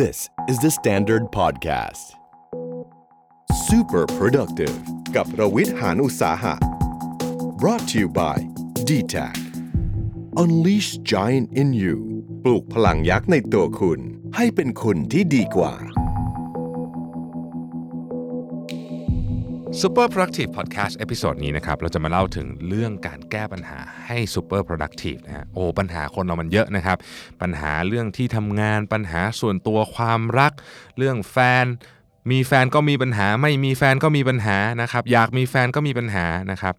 This is the Standard Podcast. Super productive กับรวิทย์หานอุตสาหะ brought to you by d t a c Unleash Giant in You ปลูกพลังยักษ์ในตัวคุณ ให้เป็นคนที่ดีกว่า Super Productive Podcast episode นี้นะครับเราจะมาเล่าถึงเรื่องการแก้ปัญหาให้ Super Productive นะฮะโอ้ปัญหาคนเรามันเยอะนะครับ ปัญหาเรื่องที่ทำงานปัญหาส่วนตัวความรัก เรื่องแฟน มีแฟนก็มีปัญหา ไม่มีแฟนก็มีปัญหานะครับอยากมีแฟนก็มีปัญหานะครับ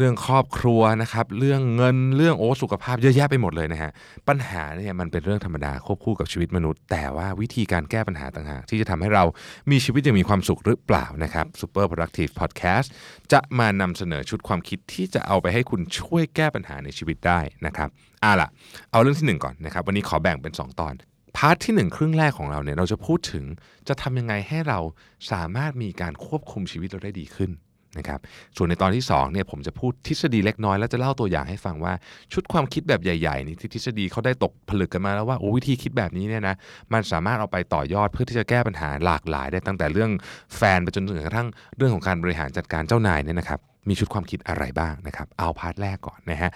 เรื่องครอบครัวนะครับ เรื่องเงินเรื่องโอ้สุขภาพเยอะแยะไปหมดเลยนะฮะปัญหาเนี่ยมันเป็นเรื่องธรรมดาควบคู่กับชีวิตมนุษย์ แต่ว่าวิธีการแก้ปัญหาต่างหากที่จะทำให้เรามีชีวิตอย่างมีความสุขหรือเปล่านะครับ Super Productive Podcast จะมานำเสนอชุดความคิดที่จะเอาไปให้คุณช่วยแก้ปัญหาในชีวิตได้นะครับอะล่ะ เอาเรื่องที่หนึ่งก่อนนะครับ วันนี้ขอแบ่งเป็นสองตอน part ที่ 1 ครึ่งแรกของเราเนี่ยเราจะพูดถึงจะทำยังไงให้เราสามารถมีการควบคุมชีวิตเราได้ดีขึ้น นะครับส่วนในตอนที่2เนี่ยผมจะพูดทฤษฎีเล็กน้อยแล้วจะเล่าตัวอย่างให้ฟังว่าชุดความคิดแบบใหญ่ๆนี่ที่ทฤษฎีเขาได้ตกผลึกกันมาแล้วว่าโอ้วิธีคิดแบบนี้เนี่ยนะมันสามารถเอาไปต่อยอดเพื่อที่จะแก้ปัญหาหลากหลาย ได้ตั้งแต่เรื่องแฟนไปจนถึงกระทั่งเรื่องของการบริหารจัดการเจ้านายเนี่ยนะครับมีชุดความคิดอะไรบ้างนะครับเอาพาร์ทแรกก่อนนะฮะ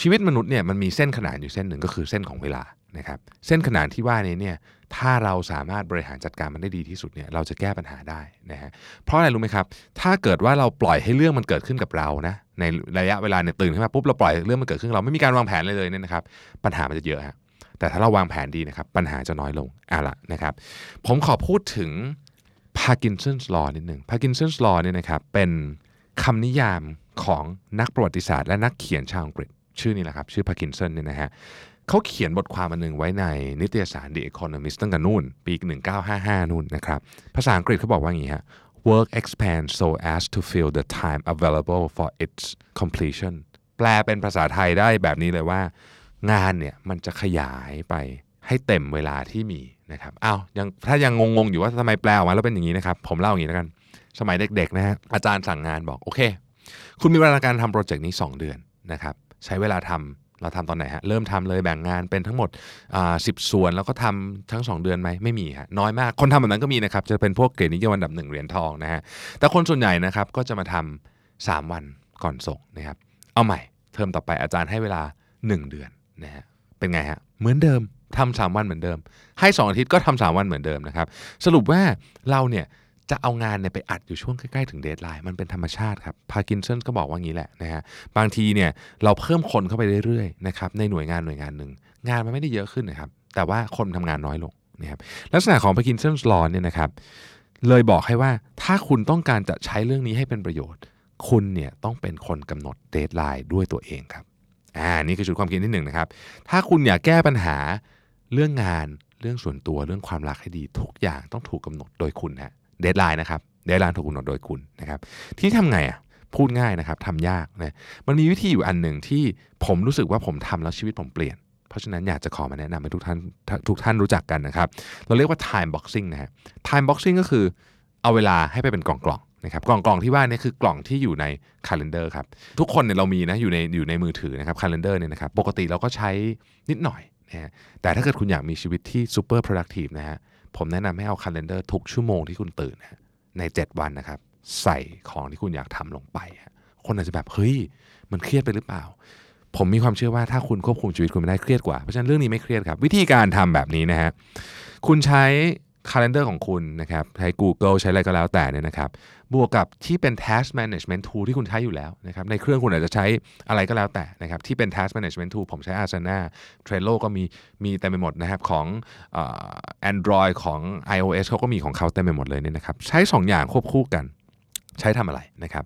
ชีวิตมนุษย์เนี่ยมันมีเส้นขนานอยู่เส้นหนึ่งก็คือเส้นของเวลานะครับเส้นขนานที่ว่านี้เนี่ย ถ้าเราสามารถบริหารจัดการมันได้ดีที่สุดเนี่ยเราจะแก้ปัญหาได้นะฮะเพราะอะไรรู้ไหมครับ ถ้าเกิดว่าเราปล่อยให้เรื่องมันเกิดขึ้นกับเรานะในระยะเวลาเนี่ยตื่นขึ้นมาปุ๊บเราปล่อยเรื่องมันเกิดขึ้นเราไม่มีการวางแผนเลยเลยเนี่ยนะครับ ปัญหามันจะเยอะฮะแต่ถ้าเราวางแผนดีนะครับ ปัญหาจะน้อยลงอะละนะครับ ผมขอพูดถึง Parkinson's law นิดหนึ่ง Parkinson's law เนี่ยนะครับเป็นคำนิยามของนักประวัติศาสตร์ และนักเขียนชาวอังกฤษ ชื่อนี้แหละครับ ชื่อ Parkinson เนี่ยนะฮะ เขาเขียนบทความอันหนึ่งไว้ในนิตยสาร The Economist ตั้งแต่นู่น ปี 1955 นู่นนะครับ ภาษาอังกฤษเขาบอกว่าอย่างนี้ฮะ work expands so as to fill the time available for its completion แปลเป็นภาษาไทยได้แบบนี้เลยว่า งานเนี่ยมันจะขยายไปให้เต็มเวลาที่มีนะครับอ้าวยังถ้ายังงงๆอยู่ว่าทำไมแปลออกมาแล้วเป็นอย่างนี้นะครับ ผมเล่าอย่างนี้แล้วกัน สมัยเด็กๆนะฮะอาจารย์สั่งงานบอกโอเค คุณมีเวลาการทำโปรเจกต์นี้ 2 เดือนนะครับใช้เวลาทำ เราทำตอนไหนฮะ เริ่มทำเลยแบ่งงานเป็นทั้งหมดสิบส่วนแล้วก็ทำทั้ง 2 เดือนไหมไม่มีฮะน้อยมากคนทำแบบนั้นก็มีนะครับ จะเป็นพวกเกรดนิยมอันดับหนึ่งเหรียญทองนะฮะแต่คนส่วนใหญ่นะครับก็จะมาทำ3วันก่อนส่งนะครับเอาใหม่เทอมต่อไปอาจารย์ให้เวลา 1 เดือนนะฮะเป็นไงฮะเหมือนเดิมทำสามวันเหมือนเดิม ให้ 2 อาทิตย์ก็ทำสามวันเหมือนเดิมนะครับ สรุปว่าเราเนี่ย จะเอางานเนี่ยไปอัดอยู่ช่วงใกล้ ๆ ถึง deadline มันเป็นธรรมชาติครับ Parkinson ก็บอกว่างี้แหละนะฮะบางทีเนี่ยเราเพิ่มคนเข้าไปเรื่อยๆนะครับในหน่วยงานหน่วยงานหนึ่งงานมันไม่ได้เยอะขึ้นนะครับแต่ว่าคนทำงานน้อยลงนะครับลักษณะของ Parkinson's Law เนี่ยนะครับเลยบอกให้ว่าถ้าคุณต้องการจะใช้เรื่องนี้ให้เป็นประโยชน์ คุณเนี่ยต้องเป็นคนกำหนด deadline ด้วยตัวเองครับอ่านี่คือจุดความคิดที่หนึ่งนะครับถ้าคุณอยากแก้ปัญหาเรื่องงานเรื่องส่วนตัวเรื่องความรักให้ดีทุกอย่างต้องถูกกำหนดโดยคุณฮะ deadline นะครับ deadline ถูกกำหนดโดยคุณนะครับ ที่ทำไงอะพูดง่ายนะครับทำยากนะมันมีวิธีอยู่อันหนึ่งที่ผมรู้สึกว่าผมทำแล้วชีวิตผมเปลี่ยน เพราะฉะนั้นอยากจะขอมาแนะนำให้ทุกท่านทุกท่านรู้จักกันนะครับ เราเรียกว่า time boxing นะฮะ time boxing ก็คือเอาเวลาให้ไปเป็นกล่องกล่องนะครับกล่องกล่องที่ว่านี่คือกล่องที่อยู่ใน calendar ครับทุกคนเนี่ยเรามีนะอยู่ในอยู่ในมือถือนะครับ calendar เนี่ยนะครับปกติเราก็ใช้นิดหน่อยนะฮะแต่ถ้าเกิดคุณอยากมีชีวิตที่ super productive นะฮะ ผมแนะนำให้เอา calendar ทุกชั่วโมงที่คุณตื่นนะใน 7 วันนะครับ ใส่ของที่คุณอยากทำลงไป คนอาจจะแบบเฮ้ยมันเครียดไปหรือเปล่า ผมมีความเชื่อว่าถ้าคุณควบคุมชีวิตคุณไม่ได้เครียดกว่า เพราะฉะนั้นเรื่องนี้ไม่เครียดครับ วิธีการทำแบบนี้นะฮะคุณใช้ calendar ของคุณนะครับใช้ Google ใช้อะไรก็แล้วแต่เนี่ยนะครับ บวกกับที่เป็น task management tool ที่คุณใช้อยู่แล้วนะครับในเครื่องคุณอาจจะใช้อะไรก็แล้วแต่นะครับที่เป็น task management tool ผมใช้ Asana Trello ก็มีมีเต็มไปหมดนะครับของอ Android ของ iOS เขาก็มีของเขาเต็มไปหมดเลยเนี่ยนะครับใช้ 2 อย่างควบคู่กัน ใช้ทำอะไรนะครับ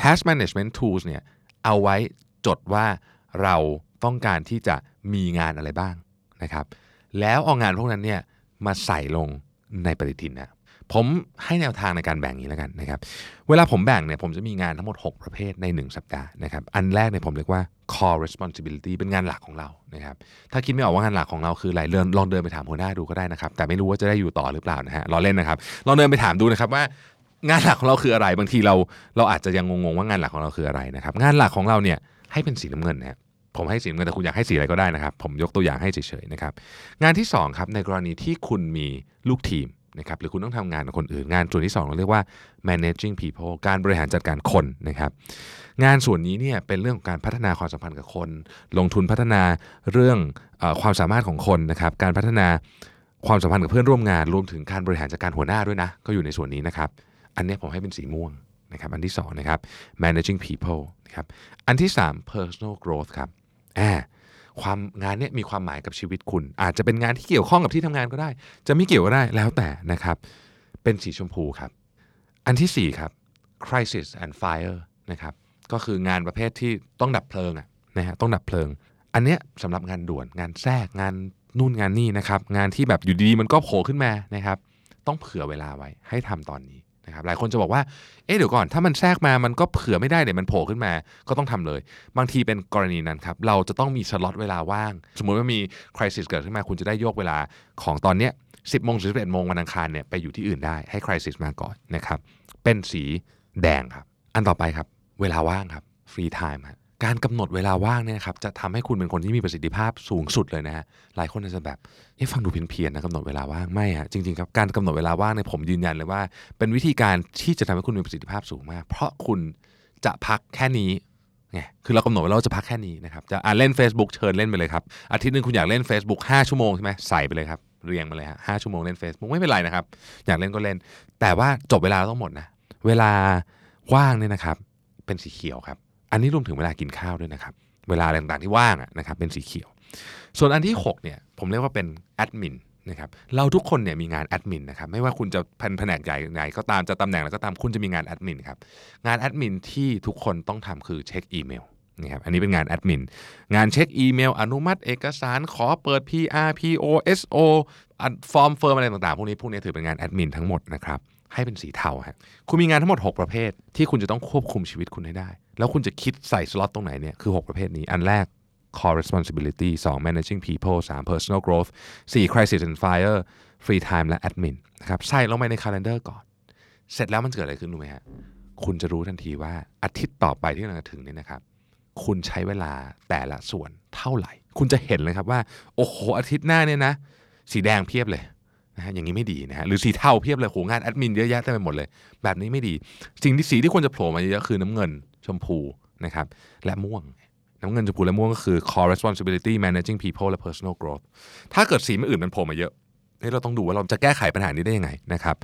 task management tools เนี่ยเอาไว้จดว่าเราต้องการที่จะมีงานอะไรบ้างนะครับแล้วเอางานพวกนั้นเนี่ยมาใส่ลงในปฏิทินนะ ผมให้แนวทางในการแบ่งนี้แล้วกันนะครับเวลาผมแบ่งเนี่ยผมจะมีงานทั้งหมด 6 ประเภทใน 1 สัปดาห์นะครับอันแรกเนี่ยผมเรียกว่า core responsibility เป็นงานหลักของเรานะครับถ้าคิดไม่ออกว่างานหลักของเราคืออะไรลองเดินไปถามหัวหน้าดูก็ได้นะครับแต่ไม่รู้ว่าจะได้อยู่ต่อหรือเปล่านะฮะรอเล่นนะครับลองเดินไปถามดูนะครับว่างานหลักของเราคืออะไรบางทีเราเราอาจจะยังงงๆว่างานหลักของเราคืออะไรนะครับงานหลักของเราเนี่ยให้เป็นสีน้ำเงินนะผมให้สีน้ำเงินแต่คุณอยากให้สีอะไรก็ได้นะครับ ผมยกตัวอย่างให้เฉยๆนะครับงานที่2ครับในกรณีที่คุณมีลูกทีม นะครับหรือคุณต้องทำงานกับคนอื่น งานส่วนที่ 2 เราเรียกว่า managing people การบริหารจัดการคนนะครับงานส่วนนี้เนี่ยเป็นเรื่องของการพัฒนาความสัมพันธ์กับคน ลงทุนพัฒนาเรื่องอความสามารถของคนนะครับการพัฒนาความสัมพันธ์กับเพื่อนร่วมงาน รวมถึงการบริหารจัดการหัวหน้าด้วยนะก็อยู่ในส่วนนี้นะครับอันนี้ผมให้เป็นสีม่วงนะครับอันที่สองนะครับ managing people นะครับอันที่สาม personal growth ครับอ่า ความงานเนี้ยมีความหมายกับชีวิตคุณ อาจจะเป็นงานที่เกี่ยวข้องกับที่ทำงานก็ได้ จะไม่เกี่ยวก็ได้แล้วแต่นะครับ เป็นสีชมพูครับ อันที่สี่ครับ crisis and fire นะครับก็คืองานประเภทที่ต้องดับเพลิงอะนะฮะต้องดับเพลิง อันเนี้ยสำหรับงานด่วนงานแทรกงานนู่นงานนี่นะครับ งานที่แบบอยู่ดีๆมันก็โผล่ขึ้นมานะครับ ต้องเผื่อเวลาไว้ให้ทำตอนนี้ นะครับหลายคนจะบอกว่า เอ๊ะเดี๋ยวก่อน ถ้ามันแทรกมามันก็เผื่อไม่ได้เดี๋ยวมันโผล่ขึ้นมา ก็ต้องทำเลย บางทีเป็นกรณีนั้นครับ เราจะต้องมีสล็อตเวลาว่าง สมมุติว่ามี crisis เกิดขึ้นมาคุณจะได้โยกเวลาของตอนเนี้ย10โมงถึง11โมงวันอังคารเนี่ยไปอยู่ที่อื่นได้ให้ crisis มาก่อนนะครับเป็นสีแดงครับ อันต่อไปครับ เวลาว่างครับ free time ครับ การกำหนดเวลาว่างเนี่ยครับจะทำให้คุณเป็นคนที่มีประสิทธิภาพสูงสุดเลยนะฮะหลายคนอาจจะแบบเอ๊ะฟังดูเพี้ยนๆนะกำหนดเวลาว่างไม่ฮะจริงๆครับการกำหนดเวลาว่างเนี่ยผมยืนยันเลยว่า เป็นวิธีการที่จะทำให้คุณมีประสิทธิภาพสูงมาก เพราะคุณจะพักแค่นี้ไงคือเรากำหนดไว้แล้วว่าจะพักแค่นี้นะครับจะอ่านเล่น Facebook เชิญเล่นไปเลยครับอาทิตย์นึงคุณอยากเล่น Facebook 5 ชั่วโมงใช่ไหมใส่ไปเลยครับเรียงมาเลยฮะห้าชั่วโมงเล่น Facebook ไม่เป็นไรนะครับอยากเล่นก็เล่น แต่ว่าจบเวลาต้องหมดนะเวลาว่างเนี่ยนะครับเป็นสีเขียวครับ อันนี้รวมถึงเวลากินข้าวด้วยนะครับ เวลาต่างๆที่ว่างนะครับเป็นสีเขียว ส่วนอันที่6เนี่ยผมเรียกว่าเป็นแอดมินนะครับเราทุกคนเนี่ยมีงานแอดมินนะครับไม่ว่าคุณจะเป็นแผนกใหญ่ไหนก็ตามจะตำแหน่งอะไรก็ตามคุณจะมีงานแอดมินครับงานแอดมินที่ทุกคนต้องทำคือเช็คอีเมลนะครับอันนี้เป็นงานแอดมินงานเช็คอีเมล อนุมัติเอกสารขอเปิด PR PO SO form เฟิร์มอะไรต่างๆ พวกนี้พวกนี้ถือเป็นงานแอดมินทั้งหมดนะครับ ให้เป็นสีเทาฮะคุณมีงานทั้งหมด 6 ประเภท ที่คุณจะต้องควบคุมชีวิตคุณให้ได้ แล้วคุณจะคิดใส่สล็อตตรงไหนเนี่ยคือ 6 ประเภทนี้ อันแรก core responsibility 2 managing people 3 personal growth 4 crisis and fire free time และ admin นะครับใส่ลงไปใน calendar ก่อน เสร็จแล้วมันเกิดอะไรขึ้นรู้ไหมฮะคุณจะรู้ทันทีว่าอาทิตย์ต่อไปที่กำลังจะถึงเนี่ยนะครับ คุณใช้เวลาแต่ละส่วนเท่าไหร่ คุณจะเห็นเลยครับว่า โอ้โหอาทิตย์หน้าเนี่ยนะ สีแดงเพียบเลย นะฮะอย่างนี้ไม่ดีนะฮะหรือสีเทาเพียบเลยโหงานแอดมินเยอะแยะเต็มไปหมดเลย แบบนี้ไม่ดี สิ่งที่สีที่ควรจะโผล่มาเยอะคือน้ำเงินชมพูนะครับและม่วงน้ำเงินชมพูและม่วงก็คือ core responsibility managing people และ personal growth ถ้าเกิดสีอื่นมันโผล่มาเยอะเฮ้ยเราต้องดูว่าเราจะแก้ไขปัญหานี้ได้ยังไงนะครับ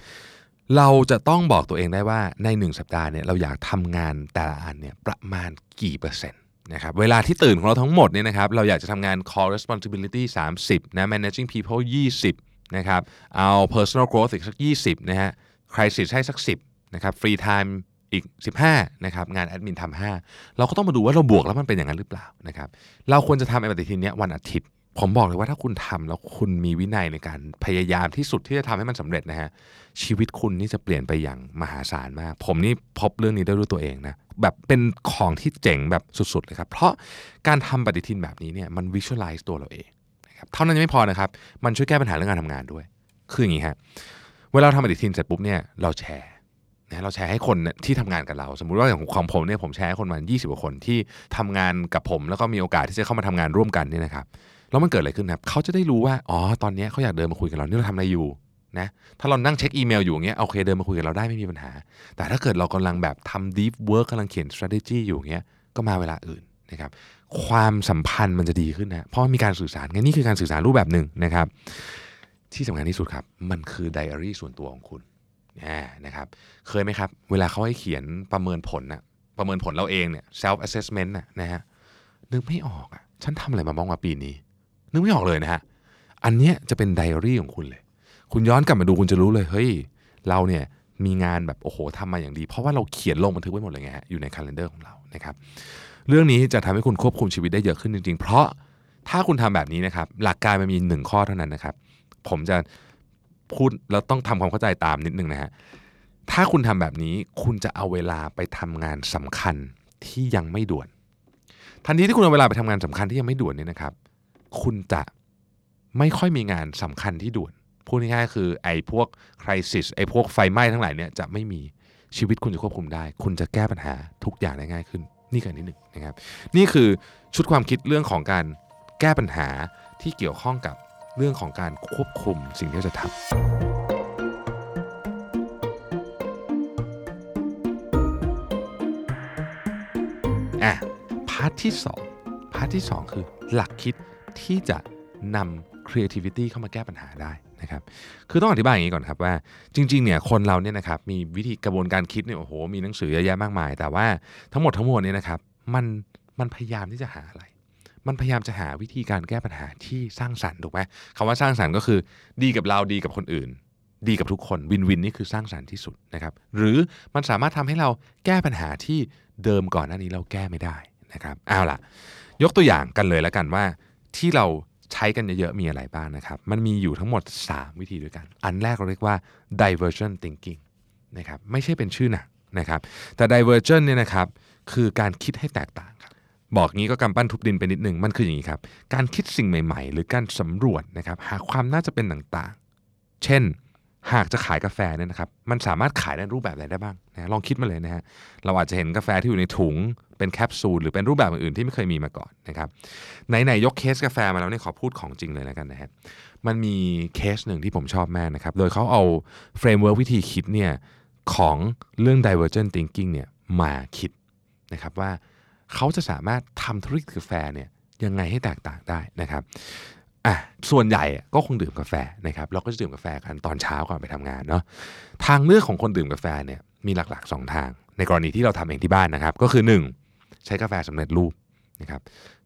เราจะต้องบอกตัวเองได้ว่าใน 1 สัปดาห์เนี่ยเราอยากทำงานแต่ละอันเนี่ยประมาณกี่เปอร์เซ็นต์นะครับเวลาที่ตื่นของเราทั้งหมดเนี่ยนะครับเราอยากจะทำงาน core responsibility 30นะ managing people 20 นะครับ เอา personal growth อีกสัก 20นะฮะ crisis ให้สัก 10นะครับ free time อีก 15นะครับ งานแอดมินทำ5เราก็ต้องมาดูว่าเราบวกแล้วมันเป็นอย่างนั้นหรือเปล่านะครับ เราควรจะทำไอ้ปฏิทินนี้วันอาทิตย์ ผมบอกเลยว่าถ้าคุณทำแล้วคุณมีวินัยในการพยายามที่สุดที่จะทำให้มันสำเร็จนะฮะ ชีวิตคุณนี่จะเปลี่ยนไปอย่างมหาศาลมาก ผมนี่พบเรื่องนี้ได้ด้วยตัวเองนะ แบบเป็นของที่เจ๋งแบบสุดๆเลยครับ เพราะการทำปฏิทินแบบนี้เนี่ยมัน visualize ตัวเราเอง นะครับเท่านั้นยังไม่พอนะครับ มันช่วยแก้ปัญหาเรื่องการทำงานด้วย คืออย่างนี้ฮะเวลาเราทำปฏิทินเสร็จปุ๊บเนี่ยเราแชร์นะเราแชร์ให้คนที่ที่ทำงานกับเรา สมมุติว่าอย่างของผมเนี่ยผมแชร์ให้คนมา20กว่าคนที่ทำงานกับผม แล้วก็มีโอกาสที่จะเข้ามาทำงานร่วมกันเนี่ยนะครับแล้วมันเกิดอะไรขึ้นครับเขาจะได้รู้ว่าอ๋อตอนนี้เขาอยากเดินมาคุยกับเรานี่เราทำอะไรอยู่นะถ้าเรานั่งเช็คอีเมลอยู่อย่างเงี้ยโอเคเดินมาคุยกับเราได้ไม่มีปัญหา แต่ถ้าเกิดเรากำลังแบบทำ deep work กำลังเขียน strategy อยู่อย่างเงี้ยก็มาเวลาอื่นนะครับ ความสัมพันธ์มันจะดีขึ้นนะเพราะมีการสื่อสารไงนี่คือการสื่อสารรูปแบบหนึ่งนะครับ ที่สำคัญที่สุดครับ มันคือไดอารี่ส่วนตัวของคุณนะครับ เคยไหมครับ เวลาเขาให้เขียนประเมินผลนะประเมินผลเราเองเนี่ย self assessment นะนะฮะนึกไม่ออกอะฉันทำอะไรมาบ้างมาปีนี้ นึกไม่ออกเลยนะฮะอันเนี้ยจะเป็นไดอารี่ของคุณเลย คุณย้อนกลับมาดูคุณจะรู้เลยเฮ้ยเราเนี่ยมีงานแบบโอ้โหทำมาอย่างดี เพราะว่าเราเขียนลงบันทึกไว้หมดเลยไงฮะอยู่ในคัล endar ของเรานะครับ เรื่องนี้จะทำให้คุณควบคุมชีวิตได้เยอะขึ้นจริง ๆ เพราะถ้าคุณทำแบบนี้นะครับ หลักการมันมีหนึ่งข้อเท่านั้นนะครับ ผมจะพูดแล้วต้องทำความเข้าใจตามนิดนึงนะฮะถ้าคุณทำแบบนี้คุณจะเอาเวลาไปทำงานสำคัญที่ยังไม่ด่วน ทันทีที่คุณเอาเวลาไปทำงานสำคัญที่ยังไม่ด่วนเนี่ยนะครับ คุณจะไม่ค่อยมีงานสำคัญที่ด่วนพูดง่ายๆคือไอ้พวก crisis ไอ้พวกไฟไหม้ทั้งหลายเนี่ยจะไม่มีชีวิตคุณจะควบคุมได้ คุณจะแก้ปัญหาทุกอย่างได้ง่ายขึ้น นี่คืออันที่หนึ่งนะครับ นี่คือชุดความคิดเรื่องของการแก้ปัญหาที่เกี่ยวข้องกับเรื่องของการควบคุมสิ่งที่เราจะทำอะ part ที่2 part ที่ 2 คือหลักคิดที่จะนำ creativity เข้ามาแก้ปัญหาได้ นะครับคือต้องอธิบายอย่างนี้ก่อนครับว่าจริงๆเนี่ยคนเราเนี่ยนะครับมีวิธีกระบวนการคิดเนี่ยโอ้โหมีหนังสือเยอะแยะมากมาย แต่ว่าทั้งหมดทั้งมวลเนี่ยนะครับมันมันพยายามที่จะหาอะไร มันพยายามจะหาวิธีการแก้ปัญหาที่สร้างสรรค์ถูกไหมคำว่าสร้างสรรค์ก็คือ ดีกับเราดีกับคนอื่น ดีกับทุกคนวินวินนี่คือสร้างสรรค์ที่สุดนะครับหรือมันสามารถทำให้เราแก้ปัญหาที่เดิมก่อนหน้านี้เราแก้ไม่ได้นะครับเอาล่ะ ยกตัวอย่างกันเลยแล้วกันว่าที่เรา ใช้กันเยอะๆมีอะไรบ้างนะครับ มันมีอยู่ทั้งหมด 3 วิธีด้วยกัน อันแรกเราเรียกว่า divergent thinking นะครับไม่ใช่เป็นชื่อหนักนะครับ แต่ divergent เนี่ยนะครับคือการคิดให้แตกต่างครับบอกงี้ก็กำปั้นทุบดินไปนิดนึงมันคืออย่างนี้ครับ การคิดสิ่งใหม่ ๆ หรือการสำรวจนะครับหาความน่าจะเป็นต่างๆ เช่น หากจะขายกาแฟเนี่ยนะครับมันสามารถขายในรูปแบบอะไรได้บ้างนะลองคิดมาเลยนะฮะเราอาจจะเห็นกาแฟที่อยู่ในถุงเป็นแคปซูลหรือเป็นรูปแบบอื่นๆที่ไม่เคยมีมาก่อนนะครับไหนๆยกเคสกาแฟมาแล้วเนี่ยขอพูดของจริงเลยแล้วกันนะฮะมันมีเคสหนึ่งที่ผมชอบมากนะครับโดยเขาเอา framework วิธีคิดเนี่ยของเรื่อง divergent thinking เนี่ยมาคิดนะครับว่าเขาจะสามารถทำธุรกิจกาแฟเนี่ยยังไงให้แตกต่างได้นะครับ อะส่วนใหญ่ก็คงดื่มกาแฟนะครับเราก็จะดื่มกาแฟกันตอนเช้าก่อนไปทำงานเนาะทางเลือกของคนดื่มกาแฟเนี่ยมีหลักๆ 2 ทาง ในกรณีที่เราทำเองที่บ้านนะครับ ก็คือ 1 ใช้กาแฟสำเร็จรูปนะครับ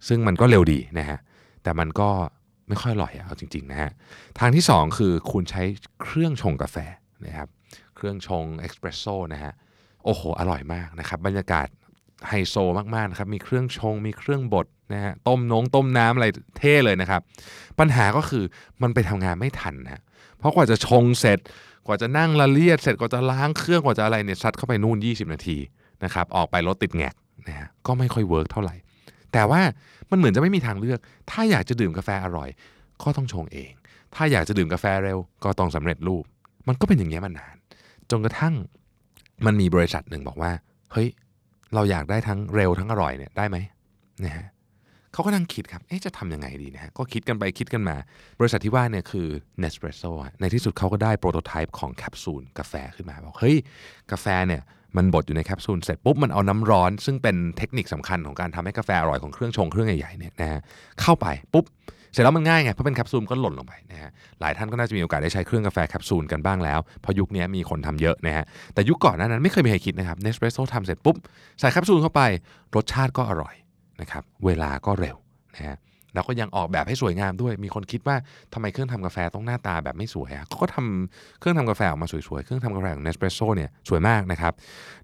ซึ่งมันก็เร็วดีนะฮะแต่มันก็ไม่ค่อยอร่อยเอาจริงๆนะฮะทางที่ 2 คือคุณใช้เครื่องชงกาแฟนะครับเครื่องชงเอ็กซ์เพรสโซ่นะฮะโอ้โหอร่อยมากนะครับบรรยากาศไฮโซมากๆนะครับมีเครื่องชง มีเครื่องบด นะฮะต้มนงต้มน้ำอะไรเท่เลยนะครับ ปัญหาก็คือมันไปทำงานไม่ทันนะเพราะกว่าจะชงเสร็จกว่าจะนั่งละเลียดเสร็จกว่าจะล้างเครื่องกว่าจะอะไรเนี่ยซัดเข้าไปนู่น 20 นาทีนะครับออกไปรถติดแงกนะฮะก็ไม่ค่อย work เท่าไหร่ แต่ว่ามันเหมือนจะไม่มีทางเลือก ถ้าอยากจะดื่มกาแฟอร่อย ก็ต้องชงเอง ถ้าอยากจะดื่มกาแฟเร็ว ก็ต้องสำเร็จรูป มันก็เป็นอย่างเนี้ยมานาน จนกระทั่งมันมีบริษัทหนึ่งบอกว่า เฮ้ย เราอยากได้ทั้งเร็วทั้งอร่อยเนี่ยได้ไหมนะฮะ เขาก็นั่งคิดครับ เอ๊ะจะทำยังไงดีนะฮะ ก็คิดกันไปคิดกันมา บริษัทที่ว่าเนี่ยคือ Nespresso ฮะในที่สุดเขาก็ได้ prototype ของแคปซูลกาแฟขึ้นมา บอก เฮ้ย กาแฟเนี่ยมันบดอยู่ในแคปซูลเสร็จปุ๊บ มันเอาน้ำร้อน ซึ่งเป็นเทคนิคสำคัญของการทำให้กาแฟอร่อยของเครื่องชงเครื่องใหญ่ๆเนี่ยนะฮะเข้าไปปุ๊บ เสร็จแล้วมันง่ายไง เพราะเป็นแคปซูลก็หล่นลงไปนะฮะหลายท่านก็น่าจะมีโอกาสได้ใช้เครื่องกาแฟแคปซูลกันบ้างแล้ว เพราะยุคนี้มีคนทำเยอะนะฮะแต่ยุคก่อนนั้นไม่เคยมีใครคิดนะครับ Nespresso ทำเสร็จปุ๊บใส่แคปซูลเข้าไปรสชาติก็อร่อย นะครับเวลาก็เร็วนะฮะแล้วก็ยังออกแบบให้สวยงามด้วย มีคนคิดว่าทำไมเครื่องทำกาแฟต้องหน้าตาแบบไม่สวยอะเขาก็ทำเครื่องทำกาแฟออกมาสวยๆ เครื่องทำกาแฟของ Nespresso เนี่ยสวยมากนะครับ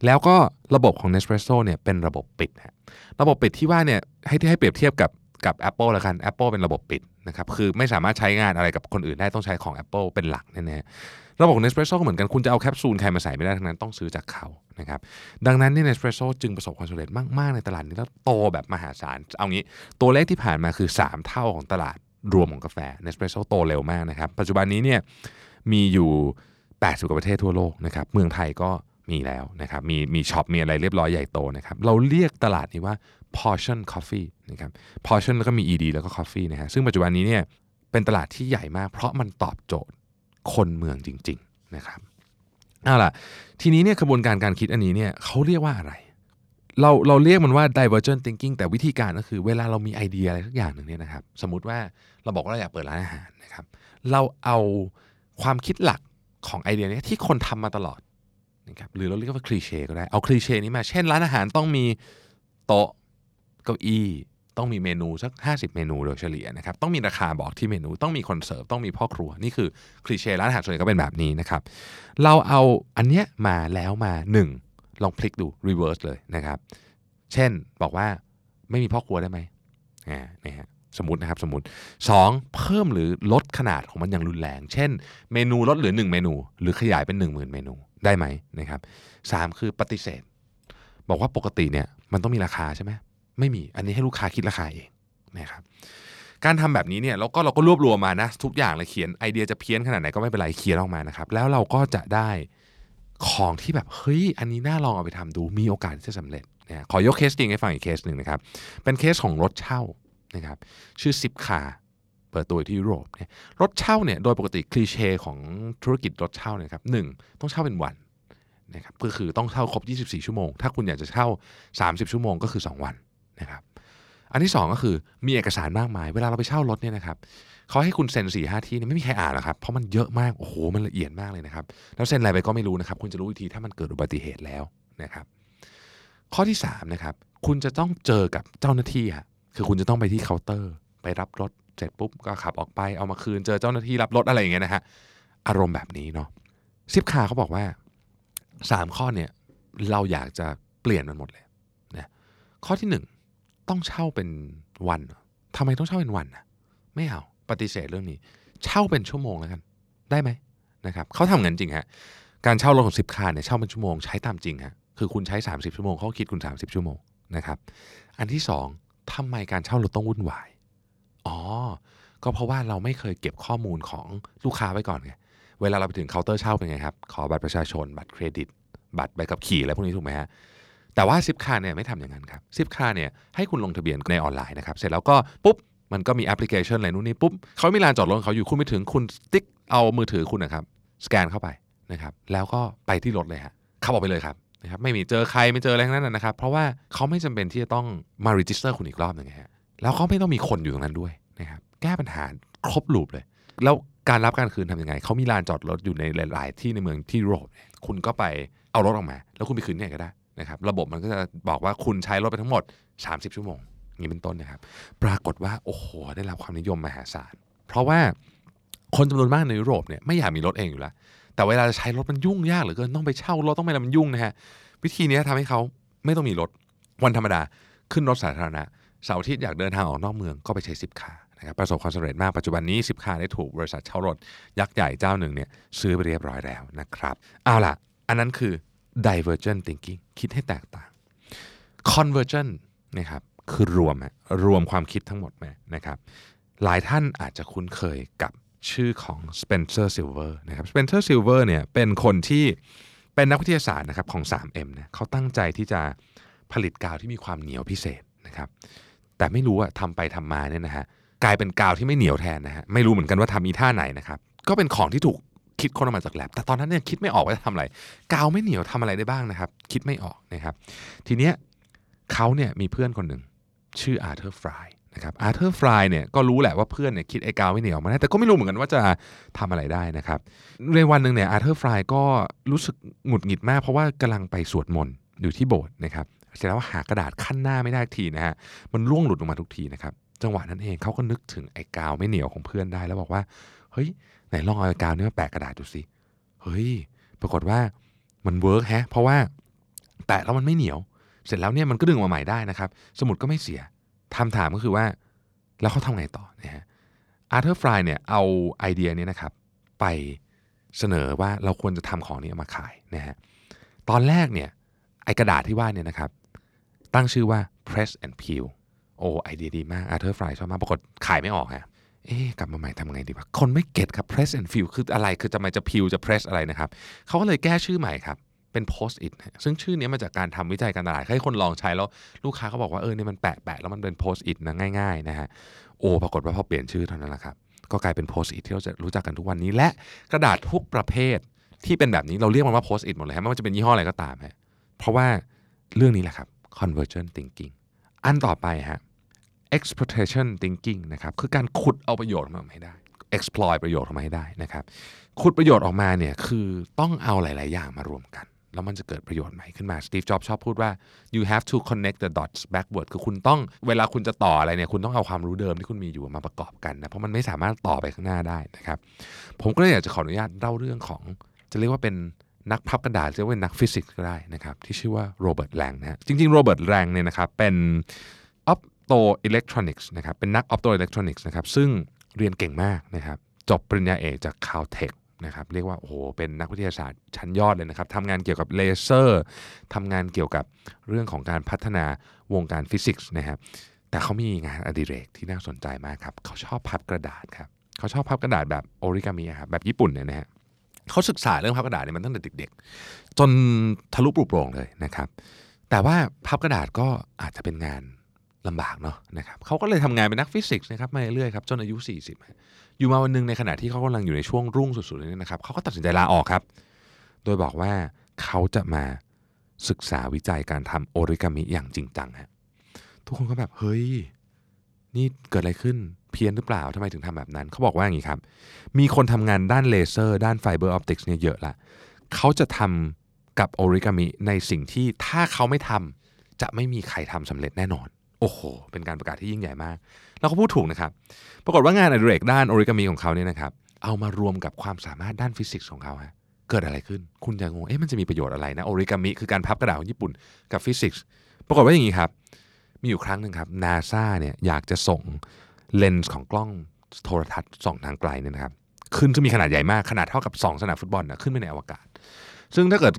แล้วก็ระบบของ Nespresso เนี่ยเป็นระบบปิดฮะระบบปิดที่ว่าเนี่ยให้ให้เปรียบเทียบกับกับ Apple ละกัน Apple เป็นระบบปิดนะครับ คือไม่สามารถใช้งานอะไรกับคนอื่นได้ต้องใช้ของ Apple เป็นหลักแน่ๆ ระบบ Nespresso ก็เหมือนกัน คุณจะเอาแคปซูลใครมาใส่ไม่ได้ทั้งนั้นต้องซื้อจากเขา นะครับดังนั้นเนี่ย Nespresso จึงประสบความสำเร็จมาก ๆ ในตลาดนี้แล้วโตแบบมหาศาล เอางี้ตัวเลขที่ผ่านมาคือ 3 เท่าของตลาดรวมของกาแฟ Nespresso โตเร็วมากนะครับ ปัจจุบันนี้เนี่ยมีอยู่ 80 กว่าประเทศทั่วโลกนะครับเมืองไทยก็มีแล้วนะครับมีมีช็อปมีอะไรเรียบร้อยใหญ่โตนะครับเราเรียกตลาดนี้ว่า portion coffee นะครับ portion แล้วก็มี ed แล้วก็ coffee นะฮะซึ่งปัจจุบันนี้เนี่ยเป็นตลาดที่ใหญ่มาก เพราะมันตอบโจทย์คนเมืองจริง ๆ นะครับ เอาล่ะ ทีนี้เนี่ยกระบวนการการคิดอันนี้เนี่ยเขาเรียกว่าอะไร เราเราเรียกมันว่า divergent thinking แต่วิธีการก็คือเวลาเรามีไอเดียอะไรสักอย่างหนึ่งเนี่ยนะครับ สมมติว่าเราบอกว่าเราอยากเปิดร้านอาหารนะครับ เราเอาความคิดหลักของไอเดียนี้ที่คนทำมาตลอดนะครับหรือเราเรียกว่าคลีเช่ก็ได้ เอาคลีเช่นี้มา เช่นร้านอาหารต้องมีโต๊ะเก้าอี้ ต้องมีเมนูสัก 50 เมนูโดยเฉลี่ยนะครับต้องมีราคาบอกที่เมนูต้องมีคนเสิร์ฟต้องมีพ่อครัว นี่คือคลีเช่ร้านอาหารส่วนใหญ่ก็เป็นแบบนี้นะครับเราเอาอันเนี้ยมาแล้วมา 1 ลองพลิกดู reverse เลยนะครับเช่นบอกว่าไม่มีพ่อครัวได้ไหมอ่าเนี่ยฮะสมมตินะครับสมมติ 2. เพิ่มหรือลดขนาดของมันอย่างรุนแรง เช่น เมนูลดเหลือ 1 เมนู หรือขยายเป็น 1 0,000 เมนูได้ไหมนะครับ 3. คือปฏิเสธ บอกว่าปกติเนี่ยมันต้องมีราคาใช่ไหม ไม่มีอันนี้ให้ลูกค้าคิดราคาเองนะครับการทำแบบนี้เนี่ยเราก็เราก็รวบรวมมานะทุกอย่างเลยเขียนไอเดียจะเพี้ยนขนาดไหนก็ไม่เป็นไรเขียนออกมานะครับแล้วเราก็จะได้ของที่แบบเฮ้ยอันนี้น่าลองเอาไปทำดูมีโอกาสที่จะสำเร็จนะขอยกเคสจริงให้ฟังอีกเคสหนึ่งนะครับเป็นเคสของรถเช่านะครับชื่อ Zipcar เปิดตัวที่ยุโรปเนี่ยรถเช่าเนี่ยโดยปกติ cliché ของธุรกิจรถเช่าเนี่ยครับหนึ่งต้องเช่าเป็นวันนะครับก็คือต้องเช่าครบ 24 ชั่วโมง ถ้าคุณอยากจะเช่า 30 ชั่วโมงก็คือ 2 วัน นะครับอันที่ 2 ก็คือมีเอกสารมากมาย เวลาเราไปเช่ารถเนี่ยนะครับเขาให้คุณเซ็นสี่ห้าที่เนี่ยไม่มีใครอ่านหรอกครับ เพราะมันเยอะมาก โอ้โห มันละเอียดมากเลยนะครับ แล้วเซ็นอะไรไปก็ไม่รู้นะครับ คุณจะรู้อีกทีถ้ามันเกิดอุบัติเหตุแล้วนะครับ ข้อที่3นะครับคุณจะต้องเจอกับเจ้าหน้าที่ฮะคือคุณจะต้องไปที่เคาน์เตอร์ ไปรับรถเสร็จปุ๊บก็ขับออกไปเอามาคืนเจอเจ้าหน้าที่รับรถอะไรอย่างเงี้ยนะฮะอารมณ์แบบนี้เนาะซิปคาเขาบอกว่า 3 ข้อเนี่ยเราอยากจะเปลี่ยนมันหมดเลยนะข้อที่ 1 ต้องเช่าเป็นวันทำไมต้องเช่าเป็นวันนะไม่เอาปฏิเสธเรื่องนี้ เช่าเป็นชั่วโมงแล้วกัน ได้ไหมนะครับเขาทำเงินจริงฮะการเช่ารถของซิปคาเนี่ยเช่าเป็นชั่วโมงใช้ตามจริงฮะคือคุณใช้ 30 ชั่วโมงเขาคิดคุณ 30 ชั่วโมงนะครับ อันที่ 2ทำไมการเช่ารถต้องวุ่นวาย อ๋อ ก็เพราะว่าเราไม่เคยเก็บข้อมูลของลูกค้าไว้ก่อนไง เวลาเราไปถึงเคาน์เตอร์เช่าเป็นไงครับ ขอบัตรประชาชน บัตรเครดิต บัตรใบขับขี่อะไรพวกนี้ถูกไหมฮะ แต่ว่า Zipcar เนี่ยไม่ทำอย่างนั้นครับ Zipcar เนี่ยให้คุณลงทะเบียนในออนไลน์นะครับเสร็จแล้วก็ปุ๊บมันก็มีแอปพลิเคชันอะไรนู่นนี่ปุ๊บเขามีลานจอดรถเขาอยู่คุณไปถึงคุณติ๊กเอามือถือคุณนะครับสแกนเข้าไปนะครับแล้วก็ไปที่รถเลยฮะขับออกไปเลยครับนะครับไม่มีเจอใครไม่เจออะไรทั้งนั้นนะครับ เพราะว่าเขาไม่จำเป็นที่จะต้องมา register คุณอีกรอบหนึ่งฮะแล้วเขาไม่ต้องมีคนอยู่ตรงนั้นด้วยนะครับแก้ปัญหาครบ loop เลย แล้วการรับการคืนทำยังไง เขามีลานจอดรถอยู่ในหลาย ๆ ที่ในเมืองที่ยุโรปคุณก็ไปเอารถออกมา แล้วคุณไปคืนที่ไหนก็ได้ นะครับระบบมันก็จะบอกว่าคุณใช้รถไปทั้งหมด 30 ชั่วโมงนี้เป็นต้นนะครับ ปรากฏว่าโอ้โหได้รับความนิยมมหาศาล เพราะว่าคนจำนวนมากในยุโรปเนี่ยไม่อยากมีรถเองอยู่แล้ว แต่เวลาจะใช้รถมันยุ่งยากเหลือเกินต้องไปเช่ารถต้องไปอะไรมันยุ่งนะฮะวิธีนี้ทำให้เขาไม่ต้องมีรถวันธรรมดาขึ้นรถสาธารณะเสาร์อาทิตย์อยากเดินทางออกนอกเมืองก็ไปใช้ซิปคานะครับประสบความสำเร็จมากปัจจุบันนี้ซิปคาได้ถูกบริษัทเช่ารถยักษ์ใหญ่เจ้าหนึ่งเนี่ยซื้อไปเรียบร้อยแล้วนะครับเอาล่ะ อันนั้นคือ divergent thinking คิดให้แตกต่าง convergent นะครับคือรวมฮะรวมความคิดทั้งหมดมานะครับ หลายท่านอาจจะคุ้นเคยกับชื่อของ Spencer Silver นะครับ Spencer Silver เนี่ยเป็นคนที่เป็นนักวิทยาศาสตร์นะครับของ 3M นะเขาตั้งใจที่จะผลิตกาวที่มีความเหนียวพิเศษนะครับ แต่ไม่รู้อะทำไปทำมาเนี่ยนะฮะกลายเป็นกาวที่ไม่เหนียวแทนนะฮะไม่รู้เหมือนกันว่าทำอีท่าไหนนะครับ ก็เป็นของที่ถูก คิดค้นออกมาจากแลบแต่ตอนนั้นเนี่ยคิดไม่ออกว่าจะทำอะไร กาวไม่เหนียวทำอะไรได้บ้างนะครับ คิดไม่ออกนะครับ ทีเนี้ยเขาเนี่ยมีเพื่อนคนหนึ่งชื่ออาร์เธอร์ฟรายนะครับอาร์เธอร์ฟรายเนี่ยก็รู้แหละว่าเพื่อนเนี่ยคิดไอ้กาวไม่เหนียวมาได้แต่ก็ไม่รู้เหมือนกันว่าจะทำอะไรได้นะครับ ในวันหนึ่งเนี่ยอาร์เธอร์ฟรายก็รู้สึกหงุดหงิดมาก เพราะว่ากำลังไปสวดมนต์อยู่ที่โบสถ์นะครับเสร็จแล้วหากระดาษคั่นหน้าไม่ได้ทีนะฮะมันร่วงหลุดออกมาทุกทีนะครับจังหวะนั้นเองเขาก็นึกถึงไอ้กาวไม่เหนียวของเพื่อนได้แล้วบอกว่าเฮ้ย ลองเอากาวนี้มาแปะกระดาษดูสิเฮ้ยปรากฏว่ามัน work แฮะเพราะว่าแปะแล้วมันไม่เหนียว เสร็จแล้วเนี่ยมันก็ดึงออกมาใหม่ได้นะครับ สมุดก็ไม่เสียคำถามก็คือว่าแล้วเขาทำไงต่อนะฮะอาร์เธอร์ฟรายเนี่ยเอาไอเดียนี้นะครับ ไปเสนอว่าเราควรจะทำของนี้มาขายนะฮะตอนแรกเนี่ยไอกระดาษที่ว่าเนี่ยนะครับ ตั้งชื่อว่า press and peel โอ้ไอเดียดีมากอาร์เธอร์ฟรายชอบมากปรากฏขายไม่ออกฮะ เอ๊กลับมาใหม่ทำไงดีวะคนไม่ get ครับ press and peel คืออะไรคือจะมาจะ peel จะ press อะไรนะครับเขาก็เลยแก้ชื่อใหม่ครับเป็น post it ซึ่งชื่อนี้มาจากการทำวิจัยการตลาดให้คนลองใช้แล้วลูกค้าเขาบอกว่าเออเนี่ยมันแปะแปะแล้วมันเป็น post it นะง่ายๆนะฮะโอ้ปรากฏว่าพอเปลี่ยนชื่อเท่านั้นแหละครับก็กลายเป็น post it ที่เราจะรู้จักกันทุกวันนี้ และกระดาษทุกประเภทที่เป็นแบบนี้เราเรียกมันว่า post it หมดเลยฮะไม่ว่าจะเป็นยี่ห้ออะไรก็ตามฮะเพราะว่าเรื่องนี้แหละครับ convergent thinking อันต่อไปฮะ exploitation thinking นะครับคือการขุดเอาประโยชน์มาให้ได้ exploit ประโยชน์ออกมาให้ได้นะครับขุดประโยชน์ออกมาเนี่ยคือต้องเอาหลาย ๆ อย่างมารวมกัน แล้วมันจะเกิดประโยชน์ใหม่ขึ้นมาสตีฟจ็อบชอบพูดว่า you have to connect the dots backward คือคุณต้องเวลาคุณจะต่ออะไรเนี่ยคุณต้องเอาความรู้เดิมที่คุณมีอยู่มาประกอบกันนะเพราะมันไม่สามารถต่อไปข้างหน้าได้นะครับผมก็เลยอยากจะขออนุญาตเล่าเรื่องของ จะเรียกว่าเป็นนักพับกระดาษเรียกว่านักฟิสิกส์ก็ได้นะครับที่ชื่อว่าโรเบิร์ตแลงนะฮะจริงๆโรเบิร์ตแลงเนี่ยนะครับเป็น opto electronics นะครับเป็นนัก opto electronics นะครับซึ่งเรียนเก่งมากนะครับจบปริญญาเอกจาก Caltech นะครับเรียกว่าโอ้โหเป็นนักวิทยาศาสตร์ชั้นยอดเลยนะครับทำงานเกี่ยวกับเลเซอร์ทำงานเกี่ยวกับเรื่องของการพัฒนาวงการฟิสิกส์นะครับแต่เขามีงานอดิเรกที่น่าสนใจมากครับเขาชอบพับกระดาษครับเขาชอบพับกระดาษแบบโอริกามิครับแบบญี่ปุ่นเนี่ยนะฮะเขาศึกษาเรื่องพับกระดาษเนี่ยมันตั้งแต่เด็กๆ จนทะลุปรุโปร่งเลยนะครับแต่ว่าพับกระดาษก็อาจจะเป็นงาน ลำบากเนาะนะครับเขาก็เลยทำงานเป็นนักฟิสิกส์นะครับมาเรื่อยๆครับจนอายุ 40 อยู่มาวันหนึ่งในขณะที่เขากำลังอยู่ในช่วงรุ่งสุดๆเลยนะครับเขาก็ตัดสินใจลาออกครับ โดยบอกว่าเขาจะมาศึกษาวิจัยการทำโอริกามิอย่างจริงจังฮะทุกคนก็แบบเฮ้ยนี่เกิดอะไรขึ้นเพี้ยนหรือเปล่าทำไมถึงทำแบบนั้นเขาบอกว่าอย่างนี้ครับ มีคนทำงานด้านเลเซอร์ด้าน fiber optics เนี่ยเยอะละเขาจะทำกับโอริกามิในสิ่งที่ถ้าเขาไม่ทำจะไม่มีใครทำสำเร็จแน่นอน โอ้โห เป็นการประกาศที่ยิ่งใหญ่มาก แล้วเขาพูดถูกนะครับ ปรากฏว่างานอดิเรกด้านโอริกามิของเขาเนี่ยนะครับ เอามารวมกับความสามารถด้านฟิสิกส์ของเขาฮะ เกิดอะไรขึ้น คุณจะงง เอ๊ะมันจะมีประโยชน์อะไรนะโอริกามิคือการพับกระดาษของญี่ปุ่นกับฟิสิกส์ ปรากฏว่าอย่างนี้ครับ มีอยู่ครั้งหนึ่งครับ นาซาเนี่ยอยากจะส่งเลนส์ของกล้องโทรทัศน์ส่องทางไกลเนี่ยนะครับ ขึ้นซึ่งมีขนาดใหญ่มาก ขนาดเท่ากับ 2 สนามฟุตบอลนะขึ้นไปในอวกาศซึ่งถ้าเกิด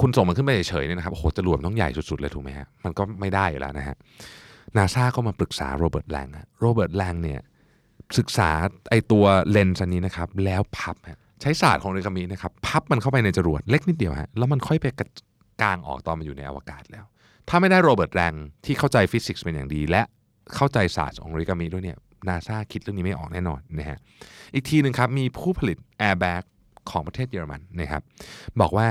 คุณส่งมันขึ้นไปเฉยๆเนี่ยนะครับโอ้โหจรวดมันต้องใหญ่สุดๆเลยถูกไหมฮะมันก็ไม่ได้อยู่แล้วนะฮะ นาซาก็มาปรึกษาโรเบิร์ตแลงโรเบิร์ตแลงเนี่ยศึกษาไอตัวเลนส์อันนี้นะครับแล้วพับใช้ศาสตร์ของโอริกามินะครับพับมันเข้าไปในจรวดเล็กนิดเดียวฮะแล้วมันค่อยไปกระกางออกตอนมันอยู่ในอวกาศแล้ว ถ้าไม่ได้โรเบิร์ตแลงที่เข้าใจฟิสิกส์เป็นอย่างดี และเข้าใจศาสตร์ของโอริกามิด้วยเนี่ยนาซาคิดเรื่องนี้ไม่ออกแน่นอนนะฮะอีกทีหนึ่งครับมีผู้ผลิตแอร์แบ็กของประเทศเยอรมันนะครับบอกว่า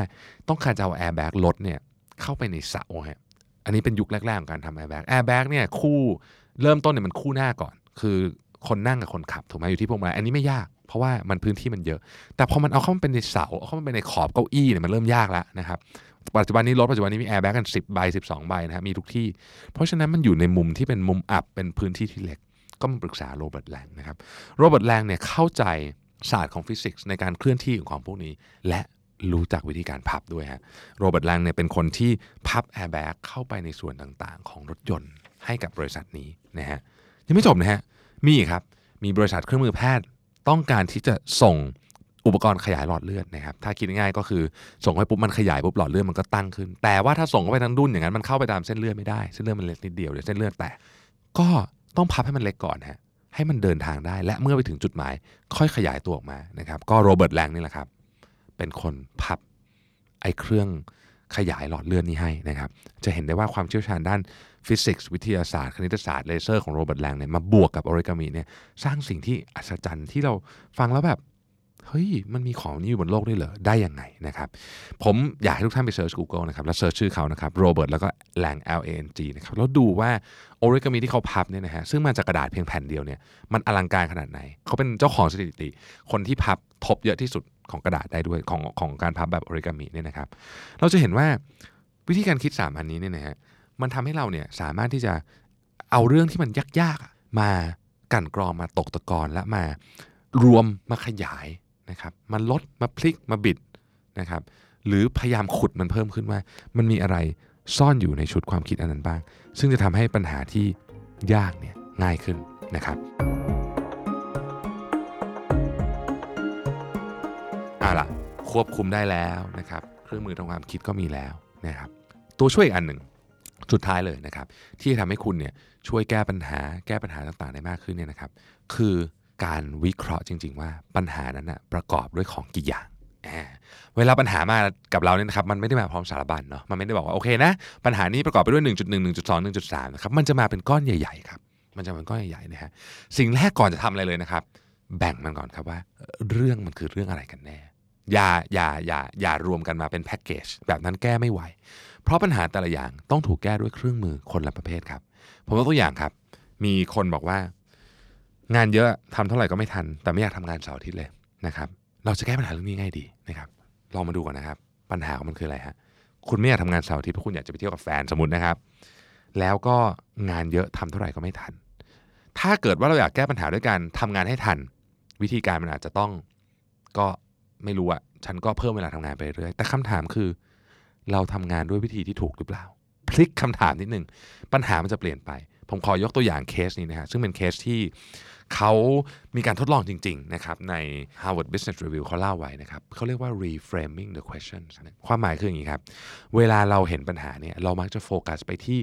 ต้องการจะเอาแอร์แบ็กรถเนี่ยเข้าไปในเสาฮะ อันนี้เป็นยุคแรกๆของการทำแอร์แบ็กแอร์แบ็กเนี่ยคู่เริ่มต้นเนี่ยมันคู่หน้าก่อน คือคนนั่งกับคนขับถูกไหมอยู่ที่พวงมาลัยอันนี้ไม่ยาก เพราะว่ามันพื้นที่มันเยอะ แต่พอมันเอาเข้ามาเป็นในเสาเอาเข้ามาเป็นในขอบเก้าอี้เนี่ยมันเริ่มยากแล้วนะครับปัจจุบันนี้รถปัจจุบันนี้มีแอร์แบ็กกัน 10 ใบ 12 ใบนะครับมีทุกที่ เพราะฉะนั้นมันอยู่ในมุมที่เป็นมุมอับเป็นพื้นที่ที่เล็ก ก็มาปรึกษาโรเบิร์ตแลงนะครับโรเบิร์ตแลงเนี่ยเข้าใจศาสตร์ของฟิสิกส์ในการเคลื่อนที่ของพวกนี้ และ รู้จักวิธีการพับด้วยฮะโรเบิร์ตแลงเนี่ยเป็นคนที่พับแอร์แบ็กเข้าไปในส่วนต่างๆ ของรถยนต์ให้กับบริษัทนี้นะฮะยังไม่จบนะฮะมีครับมีบริษัทเครื่องมือแพทย์ต้องการที่จะส่งอุปกรณ์ขยายหลอดเลือดนะครับถ้าคิดง่ายๆก็คือส่งไปปุ๊บมันขยายปุ๊บหลอดเลือดมันก็ตั้งขึ้น แต่ว่าถ้าส่งเข้าไปทั้งดุนอย่างนั้นมันเข้าไปตามเส้นเลือดไม่ได้เส้นเลือดมันเล็กนิดเดียวเดี๋ยวเส้นเลือดแตกก็ต้องพับให้มันเล็กก่อนฮะให้มันเดินทางได้และเมื่อไปถึงจุดหมาย ค่อยขยายตัวออกมานะครับก็โรเบิร์ตแลงนี่แหละครับ เป็นคนพับไอ้เครื่องขยายหลอดเลือดนี้ให้นะครับ จะเห็นได้ว่าความเชี่ยวชาญด้านฟิสิกส์วิทยาศาสตร์ คณิตศาสตร์เลเซอร์ของโรเบิร์ตแลงเนี่ยมาบวกกับออริกามิเนี่ยสร้างสิ่งที่อัศจรรย์ที่เราฟังแล้วแบบ เฮ้ย มันมีของนี้อยู่บนโลกได้เหรอ ได้ยังไงนะครับ ผมอยากให้ทุกท่านไปเซิร์ช Google นะครับ แล้ว search ชื่อเขานะครับโรเบิร์ตแล้วก็แลง L A N G นะครับ แล้วดูว่าโอริกามิที่เขาพับเนี่ยนะฮะซึ่งมาจากกระดาษเพียงแผ่นเดียวเนี่ยมันอลังการขนาดไหนเขาเป็นเจ้าของสถิติ คนที่พับทบเยอะที่สุด ของกระดาษได้ด้วยของของการพับแบบโอริกามิเนี่ยนะครับ เราจะเห็นว่าวิธีการคิด 3 อันนี้เนี่ยนะฮะมันทำให้เราเนี่ยสามารถที่จะเอาเรื่องที่มันยากๆมากั่นกรองมาตกตะกอนและมารวมมาขยายนะครับมาลดมาพลิกมาบิดนะครับ หรือพยายามขุดมันเพิ่มขึ้นว่า มันมีอะไรซ่อนอยู่ในชุดความคิดอันนั้นบ้าง ซึ่งจะทำให้ปัญหาที่ยากเนี่ยง่ายขึ้นนะครับ อาล่ะควบคุมได้แล้วนะครับ เครื่องมือทางความคิดก็มีแล้วนะครับ ตัวช่วยอีกอันหนึ่งสุดท้ายเลยนะครับ ที่จะทำให้คุณเนี่ยช่วยแก้ปัญหาแก้ปัญหาต่างๆได้มากขึ้นเนี่ยนะครับ คือการวิเคราะห์จริง ๆ ว่าปัญหานั้นนะประกอบด้วยของกี่อย่างเวลาปัญหามากับเราเนี่ยนะครับมันไม่ได้มาพร้อมสารบัญเนาะมันไม่ได้บอกว่าโอเคนะปัญหานี้ประกอบไปด้วย 1.1 1.2 1.3นะครับมันจะมาเป็นก้อนใหญ่ๆครับมันจะเป็นก้อนใหญ่ๆนะฮะสิ่งแรกก่อนจะทำอะไรเลยนะครับ แบ่งมันก่อนครับว่า เรื่องมันคือเรื่องอะไรกันแน่ อย่าอย่าอย่าอย่ารวมกันมาเป็นแพ็กเกจแบบนั้นแก้ไม่ไหว เพราะปัญหาแต่ละอย่างต้องถูกแก้ด้วยเครื่องมือคนละประเภทครับ ผมยกตัวอย่างครับ มีคนบอกว่า งานเยอะทำเท่าไหร่ก็ไม่ทัน แต่ไม่อยากทำงานเสาร์อาทิตย์เลยนะครับ เราจะแก้ปัญหาเรื่องนี้ง่ายดีนะครับลองมาดูกันนะครับ ปัญหาของมันคืออะไรฮะคุณไม่อยากทำงานเสาร์อาทิตย์เพราะคุณอยากจะไปเที่ยวกับแฟนสมมตินะครับ แล้วก็งานเยอะทำเท่าไหร่ก็ไม่ทัน ถ้าเกิดว่าเราอยากแก้ปัญหาด้วยการทำงานให้ทัน วิธีการมันอาจจะต้องก็ ไม่รู้อะฉันก็เพิ่มเวลาทำงานไปเรื่อยแต่คำถามคือ เราทำงานด้วยวิธีที่ถูกหรือเปล่า พลิกคำถามนิดนึงปัญหามันจะเปลี่ยนไป ผมขอยกตัวอย่างเคสนี้นะฮะซึ่งเป็นเคสที่เขามีการทดลองจริง ๆ นะครับ ใน Harvard Business Review เขาเล่าไว้นะครับเขาเรียกว่า reframing the questions ความหมายคืออย่างนี้ครับ เวลาเราเห็นปัญหาเนี่ยเรามักจะโฟกัสไปที่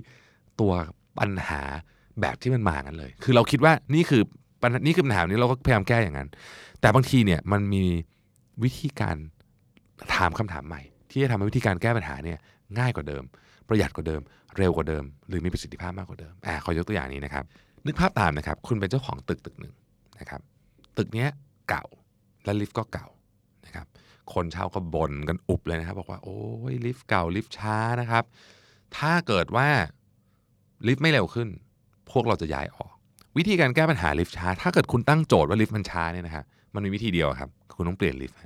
ตัวปัญหาแบบที่มันมากันเลย คือเราคิดว่านี่คือปัญหานี่คือปัญหานี้เราก็พยายามแก้อย่างนั้น แต่บางทีเนี่ยมันมี วิธีการถามคำถามใหม่ ที่จะทำให้วิธีการแก้ปัญหาเนี่ยง่ายกว่าเดิม ประหยัดกว่าเดิม เร็วกว่าเดิม หรือมีประสิทธิภาพมากกว่าเดิมอ่าขอยกตัวอย่างนี้นะครับ นึกภาพตามนะครับ คุณเป็นเจ้าของตึกตึกหนึ่งนะครับ ตึกเนี้ยเก่าและลิฟต์ก็เก่านะครับคนเช่าก็บ่นกันอุบเลยนะครับ บอกว่าโอ้ยลิฟต์เก่าลิฟต์ช้านะครับ ถ้าเกิดว่าลิฟต์ไม่เร็วขึ้น พวกเราจะย้ายออก วิธีการแก้ปัญหาลิฟต์ช้า ถ้าเกิดคุณตั้งโจทย์ว่าลิฟต์มันช้าเนี่ยนะครับมันมีวิธีเดียวครับ คุณต้องเปลี่ยนลิฟต์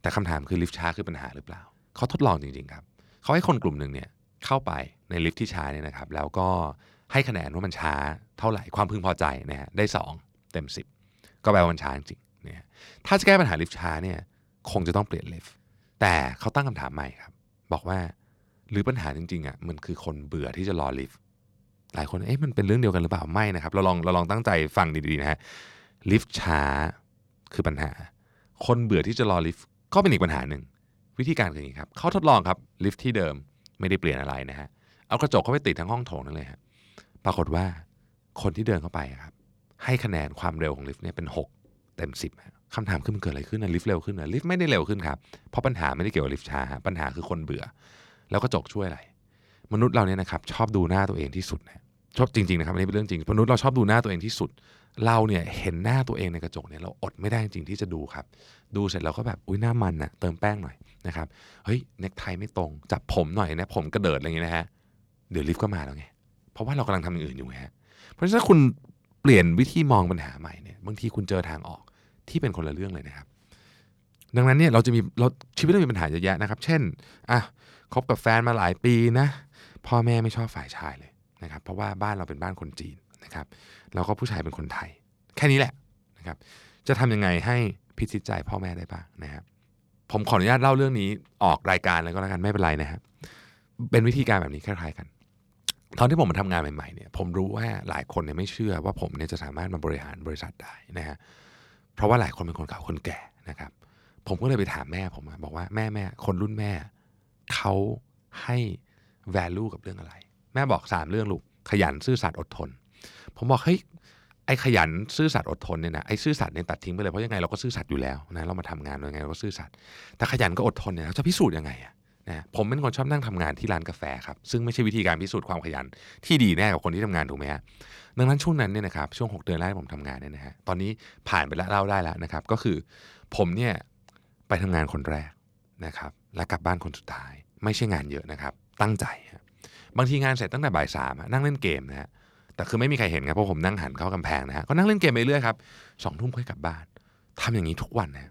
แต่คำถามคือลิฟต์ช้าคือปัญหาหรือเปล่าเขาทดลองจริงๆครับเขาให้คนกลุ่มหนึ่งเนี่ยเข้าไปในลิฟต์ที่ช้าเนี่ยนะครับ แล้วก็ให้คะแนนว่ามันช้าเท่าไหร่ความพึงพอใจนะฮะได้ 2 เต็ม 10 ก็แปลว่ามันช้าจริงๆนะฮะถ้าจะแก้ปัญหาลิฟต์ช้าเนี่ยคงจะต้องเปลี่ยนลิฟต์แต่เขาตั้งคำถามใหม่ครับ บอกว่าหรือปัญหาจริงๆอะมันคือคนเบื่อที่จะรอลิฟต์หลายคนเอ๊ะมันเป็นเรื่องเดียวกันหรือเปล่าไม่นะครับ เราลองเราลองตั้งใจฟังดีๆนะฮะลิฟต์ช้าคือปัญหา คนเบื่อที่จะรอลิฟต์ก็เป็นอีกปัญหาหนึ่ง วิธีการคืออย่างนี้ครับเขาทดลองครับลิฟต์ที่เดิมไม่ได้เปลี่ยนอะไรนะฮะเอากระจกเข้าไปติดทั้งห้องโถงนั่นเลยฮะปรากฏว่าคนที่เดินเข้าไปครับให้คะแนนความเร็วของลิฟต์เนี่ยเป็น 6 เต็ม 10ฮะคำถามคือมันเกิดอะไรขึ้นนะลิฟต์เร็วขึ้นนะลิฟต์ไม่ได้เร็วขึ้นครับเพราะปัญหาไม่ได้เกี่ยวกับลิฟต์ช้าปัญหาคือคนเบื่อ แล้วกระจกช่วยอะไร มนุษย์เราเนี่ยนะครับชอบดูหน้าตัวเองที่สุดนะชอบจริงๆนะครับอันนี้เป็นเรื่องจริงมนุษย์เราชอบดูหน้าตัวเองที่สุด เราเนี่ยเห็นหน้าตัวเองในกระจกเนี่ยเราอดไม่ได้จริงๆที่จะดูครับ ดูเสร็จแล้วก็แบบอุ้ยหน้ามันนะเติมแป้งหน่อยนะครับเฮ้ยเน็กไทไม่ตรงจับผมหน่อยนะผมกระเดิดอะไรอย่างเงี้ยนะฮะเดี๋ยวลิฟต์ก็มาแล้วไงเพราะว่าเรากำลังทำอย่างอื่นอยู่ไงฮะเพราะฉะนั้นถ้าคุณเปลี่ยนวิธีมองปัญหาใหม่เนี่ยบางทีคุณเจอทางออกที่เป็นคนละเรื่องเลยนะครับ ดังนั้นเนี่ยเราจะมีเราชีวิตเรามีปัญหาเยอะแยะนะครับ เช่นอะคบกับแฟนมาหลายปีนะพ่อแม่ไม่ชอบฝ่ายชายเลยนะครับ เพราะว่าบ้านเราเป็นบ้านคนจีน นะครับแล้วก็ผู้ชายเป็นคนไทย แค่นี้แหละนะครับจะทำยังไงให้พิชิตใจพ่อแม่ได้บ้างนะครับผมขออนุญาตเล่าเรื่องนี้ออกรายการแล้วก็แล้วกันไม่เป็นไรนะครับเป็นวิธีการแบบนี้คล้ายๆกัน ตอนที่ผมมาทำงานใหม่ๆเนี่ยผมรู้ว่าหลายคนเนี่ยไม่เชื่อว่าผมเนี่ยจะสามารถมาบริหารบริษัทได้นะฮะเพราะว่าหลายคนเป็นคนเก่าคนแก่นะครับ ผมก็เลยไปถามแม่ผมบอกว่าแม่แม่คนรุ่นแม่เขาให้ value กับเรื่องอะไร แม่บอกสามเรื่องลูกขยันซื่อสัตย์อดทน ผมบอกเฮ้ยไอ้ขยันซื่อสัตย์อดทนเนี่ยนะไอ้ซื่อสัตย์เนี่ยตัดทิ้งไปเลยเพราะยังไงเราก็ซื่อสัตย์อยู่แล้วนะเรามาทำงานยังไงเราก็ซื่อสัตย์แต่ขยันก็อดทนเนี่ยเราจะพิสูจน์ยังไงอะนะผมเป็นคนชอบนั่งทำงานที่ร้านกาแฟครับซึ่งไม่ใช่วิธีการพิสูจน์ความขยันที่ดีแน่กับคนที่ทำงานถูกไหมฮะดังนั้นช่วงนั้นเนี่ยนะครับช่วง 6 เดือนแรกที่ผมทำงานเนี่ยนะฮะตอนนี้ผ่านไปแล้วเล่าได้แล้วนะครับก็คือผมเนี่ยไปทำงานคนแรกนะครับและกลับบ้านคนสุดท้าย ไม่ใช่งานเยอะนะครับตั้งใจ บางทีงานเสร็จตั้งแต่บ่ายสามนั่งเล่นเกมนะฮะ แต่คือไม่มีใครเห็นครับเพราะผมนั่งหันเข้ากำแพงนะฮะก็นั่งเล่นเกมไปเรื่อยครับสองทุ่มค่อยกลับบ้านทำอย่างนี้ทุกวันนะ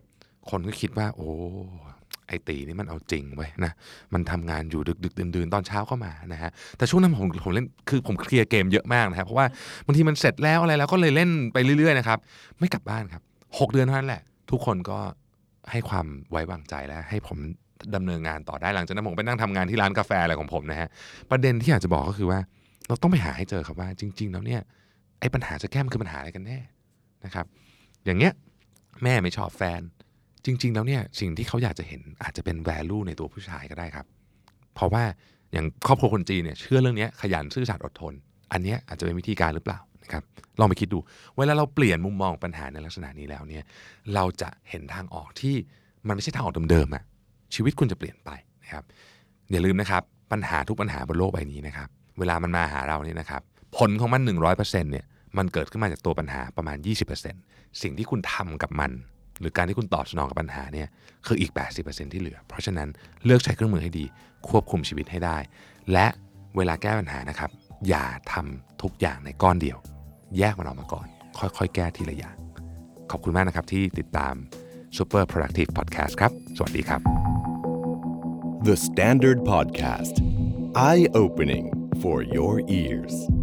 คนก็คิดว่า โอ้ไอตีนี่มันเอาจริงไว้นะมันทำงานอยู่ดึกดึกดื่นๆตอนเช้าก็มานะฮะแต่ช่วงนั้นผมผมเล่นคือผมเคลียร์เกมเยอะมากนะครับเพราะว่าบางทีมันเสร็จแล้วอะไรแล้วก็เลยเล่นไปเรื่อยๆนะครับไม่กลับบ้านครับหกเดือนเท่านั้นแหละ ทุกคนก็ให้ความไว้วางใจแล้วให้ผมดำเนินงานต่อได้หลังจากนั้นผมไปนั่งทำงานที่ร้านกาแฟอะไรของผมนะฮะประเด็นที่อยากจะบอกก็คือว่า เราต้องไปหาให้เจอครับว่าจริง ๆ แล้วเนี่ยไอ้ปัญหาจะแก้มันคือปัญหาอะไรกันแน่นะครับ อย่างเงี้ยแม่ไม่ชอบแฟน จริง ๆ แล้วเนี่ยสิ่งที่เขาอยากจะเห็นอาจจะเป็น value ในตัวผู้ชายก็ได้ครับ เพราะว่าอย่างครอบครัวคนจีนเนี่ยเชื่อเรื่องเนี้ยขยันซื่อสัตย์อดทน อันเนี้ยอาจจะเป็นวิธีการหรือเปล่านะครับลองไปคิดดู เวลาเราเปลี่ยนมุมมองปัญหาในลักษณะนี้แล้วเนี่ยเราจะเห็นทางออกที่มันไม่ใช่ทางออกเดิมๆอะชีวิตคุณจะเปลี่ยนไปนะครับอย่าลืมนะครับปัญหาทุกปัญหาบนโลกใบนี้นะครับ เวลามันมาหาเราเนี่ยนะครับผลของมัน 100%เนี่ยมันเกิดขึ้นมาจากตัวปัญหาประมาณ 20%สิ่งที่คุณทำกับมัน หรือการที่คุณตอบสนองกับปัญหาเนี่ยคืออีก 80%ที่เหลือ เพราะฉะนั้นเลือกใช้เครื่องมือให้ดี ควบคุมชีวิตให้ได้ และเวลาแก้ปัญหานะครับ อย่าทำทุกอย่างในก้อนเดียว แยกมันออกมาก่อน ค่อยๆ แก้ทีละอย่าง ขอบคุณมากนะครับที่ติดตาม Super Productive Podcast ครับ สวัสดีครับ The Standard Podcast. Eye opening for your ears.